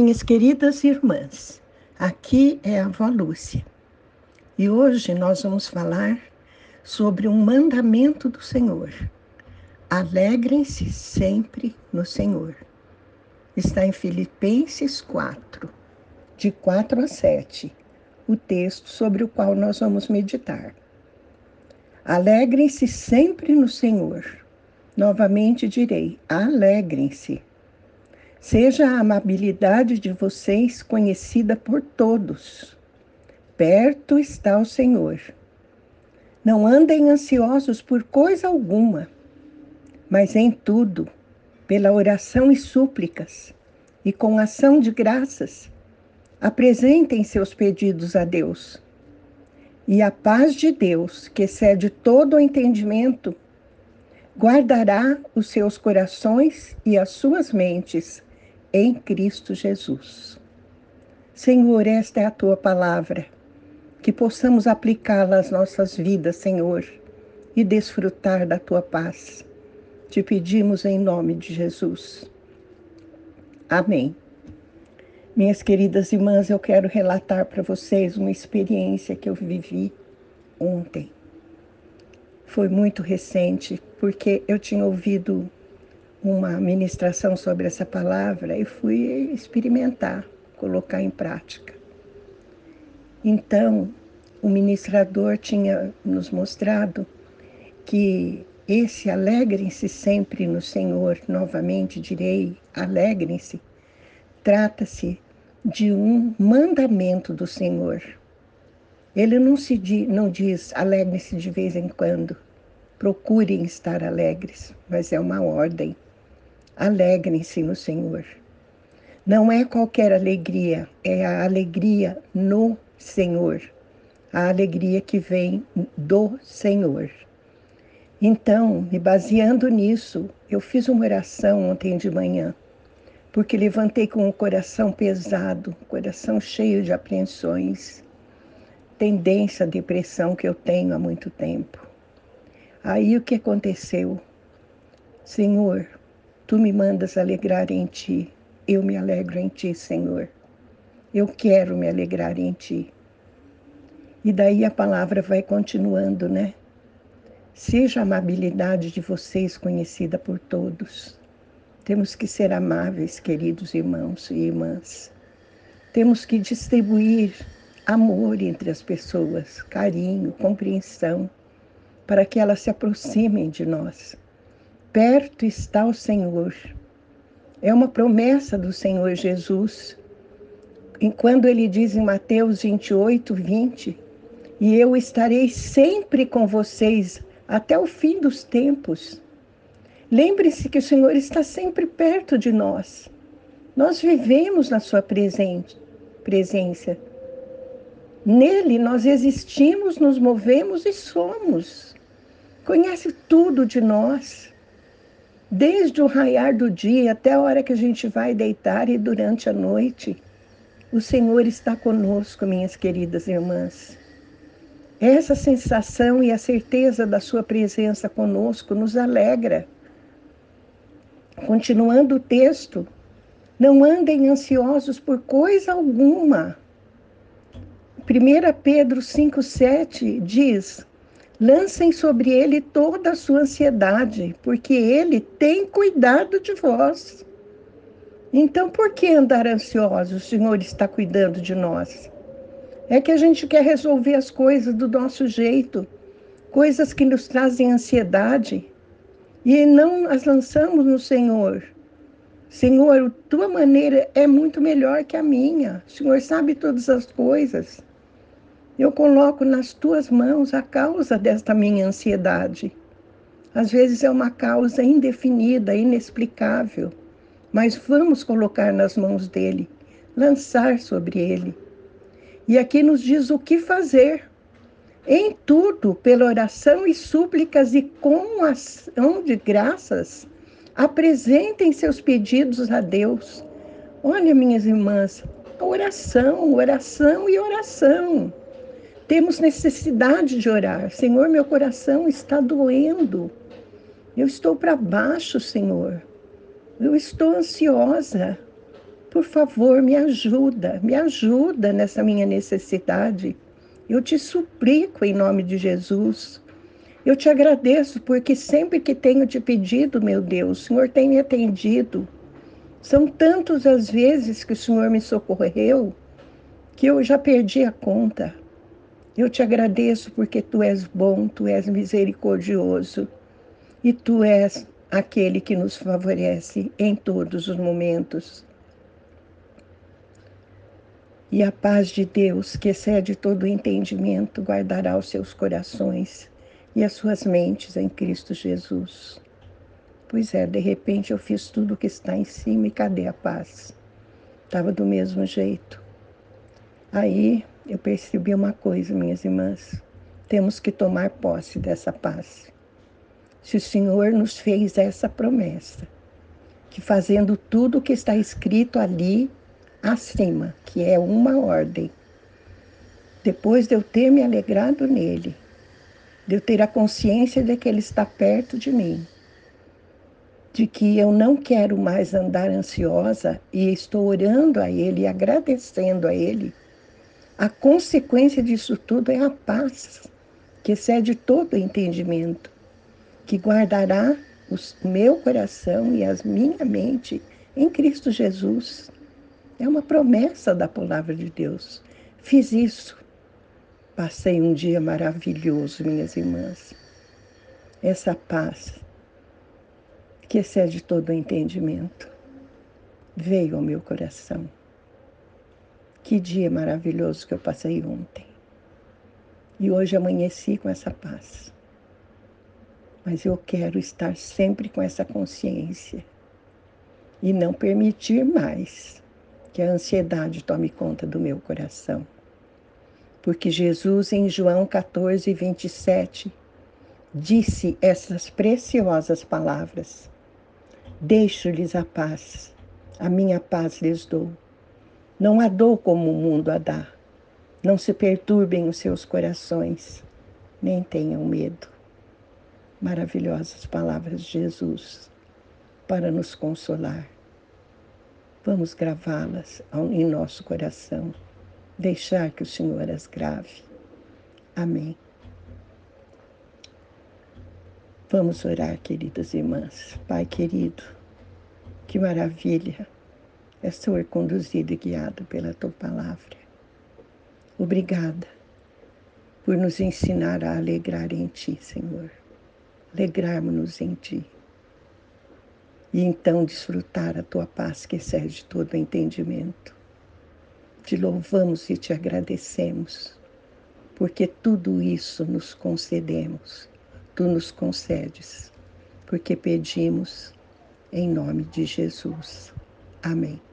Minhas queridas irmãs, aqui é a avó Lúcia e hoje nós vamos falar sobre um mandamento do Senhor. Alegrem-se sempre no Senhor. Está em Filipenses 4, de 4 a 7, o texto sobre o qual nós vamos meditar. Alegrem-se sempre no Senhor. Novamente direi: alegrem-se. Seja a amabilidade de vocês conhecida por todos. Perto está o Senhor. Não andem ansiosos por coisa alguma, mas em tudo, pela oração e súplicas, e com ação de graças, apresentem seus pedidos a Deus. E a paz de Deus, que excede todo o entendimento, guardará os seus corações e as suas mentes em Cristo Jesus. Senhor, esta é a tua palavra, que possamos aplicá-la às nossas vidas, Senhor, e desfrutar da tua paz. Te pedimos em nome de Jesus. Amém. Minhas queridas irmãs, eu quero relatar para vocês uma experiência que eu vivi ontem. Foi muito recente, porque eu tinha ouvido uma ministração sobre essa palavra e fui experimentar, colocar em prática. Então, o ministrador tinha nos mostrado que esse alegrem-se sempre no Senhor, novamente direi, alegrem-se, trata-se de um mandamento do Senhor. Ele não, se não diz alegrem-se de vez em quando, procurem estar alegres, mas é uma ordem alegrem-se no Senhor. Não é qualquer alegria, é a alegria no Senhor, a alegria que vem do Senhor. Então, me baseando nisso, eu fiz uma oração ontem de manhã, porque levantei com o coração pesado, coração cheio de apreensões, tendência à depressão que eu tenho há muito tempo. Aí o que aconteceu? Senhor, Tu me mandas alegrar em ti, eu me alegro em ti, Senhor. Eu quero me alegrar em ti. E daí a palavra vai continuando, né? Seja a amabilidade de vocês conhecida por todos. Temos que ser amáveis, queridos irmãos e irmãs. Temos que distribuir amor entre as pessoas, carinho, compreensão, para que elas se aproximem de nós perto está o Senhor. É uma promessa do Senhor Jesus. Quando ele diz em Mateus 28, 20, e eu estarei sempre com vocês até o fim dos tempos. Lembre-se que o Senhor está sempre perto de nós. Nós vivemos na Sua presença. Nele nós existimos, nos movemos e somos. Conhece tudo de nós desde o raiar do dia até a hora que a gente vai deitar e durante a noite. O Senhor está conosco, minhas queridas irmãs. Essa sensação e a certeza da Sua presença conosco nos alegra. Continuando o texto, não andem ansiosos por coisa alguma. 1 Pedro 5,7 diz: Lancem sobre ele toda a sua ansiedade, porque ele tem cuidado de vós. Então, por que andar ansioso? O Senhor está cuidando de nós. É que a gente quer resolver as coisas do nosso jeito, coisas que nos trazem ansiedade, e não as lançamos no Senhor. Senhor, tua maneira é muito melhor que a minha. O Senhor sabe todas as coisas. Eu coloco nas tuas mãos a causa desta minha ansiedade. Às vezes é uma causa indefinida, inexplicável, mas vamos colocar nas mãos dele, lançar sobre ele. E aqui nos diz o que fazer. Em tudo, pela oração e súplicas e com ação de graças, apresentem seus pedidos a Deus. Olha, minhas irmãs, oração, oração e oração. Temos necessidade de orar. Senhor, meu coração está doendo. Eu estou para baixo, Senhor. Eu estou ansiosa. por favor, me ajuda, me ajuda nessa minha necessidade. Eu te suplico em nome de Jesus. Eu te agradeço porque sempre que tenho te pedido, meu Deus, o Senhor tem me atendido. São tantas as vezes que o Senhor me socorreu que eu já perdi a conta. Eu te agradeço porque tu és bom, tu és misericordioso e tu és aquele que nos favorece em todos os momentos. E a paz de Deus, que excede todo o entendimento, guardará os seus corações e as suas mentes em Cristo Jesus. Pois é, de repente eu fiz tudo o que está em cima e cadê a paz? Estava do mesmo jeito. Aí eu percebi uma coisa, minhas irmãs. Temos que tomar posse dessa paz. Se o Senhor nos fez essa promessa, que fazendo tudo o que está escrito ali, acima, que é uma ordem. Depois de eu ter me alegrado nele, de eu ter a consciência de que ele está perto de mim, de que eu não quero mais andar ansiosa e estou orando a ele e agradecendo a ele, a consequência disso tudo é a paz, que excede todo entendimento, que guardará o meu coração e a minha mente em Cristo Jesus. É uma promessa da palavra de Deus. Fiz isso. Passei um dia maravilhoso, minhas irmãs. Essa paz que excede todo entendimento veio ao meu coração. Que dia maravilhoso que eu passei ontem. E hoje amanheci com essa paz. Mas eu quero estar sempre com essa consciência e não permitir mais que a ansiedade tome conta do meu coração. Porque Jesus, em João 14, 27, disse essas preciosas palavras: Deixo-lhes a paz, a minha paz lhes dou. Não a dou como o mundo a dá. Não se perturbem os seus corações, nem tenham medo. Maravilhosas palavras de Jesus para nos consolar. Vamos gravá-las em nosso coração, deixar que o Senhor as grave. Amém. Vamos orar, queridas irmãs. Pai querido, que maravilha é ser conduzido e guiado pela tua palavra. Obrigada por nos ensinar a alegrar em ti, Senhor. Alegrarmos-nos em ti e então desfrutar a tua paz que excede todo entendimento. Te louvamos e te agradecemos, porque tudo isso nos concedemos, tu nos concedes, porque pedimos em nome de Jesus. Amém.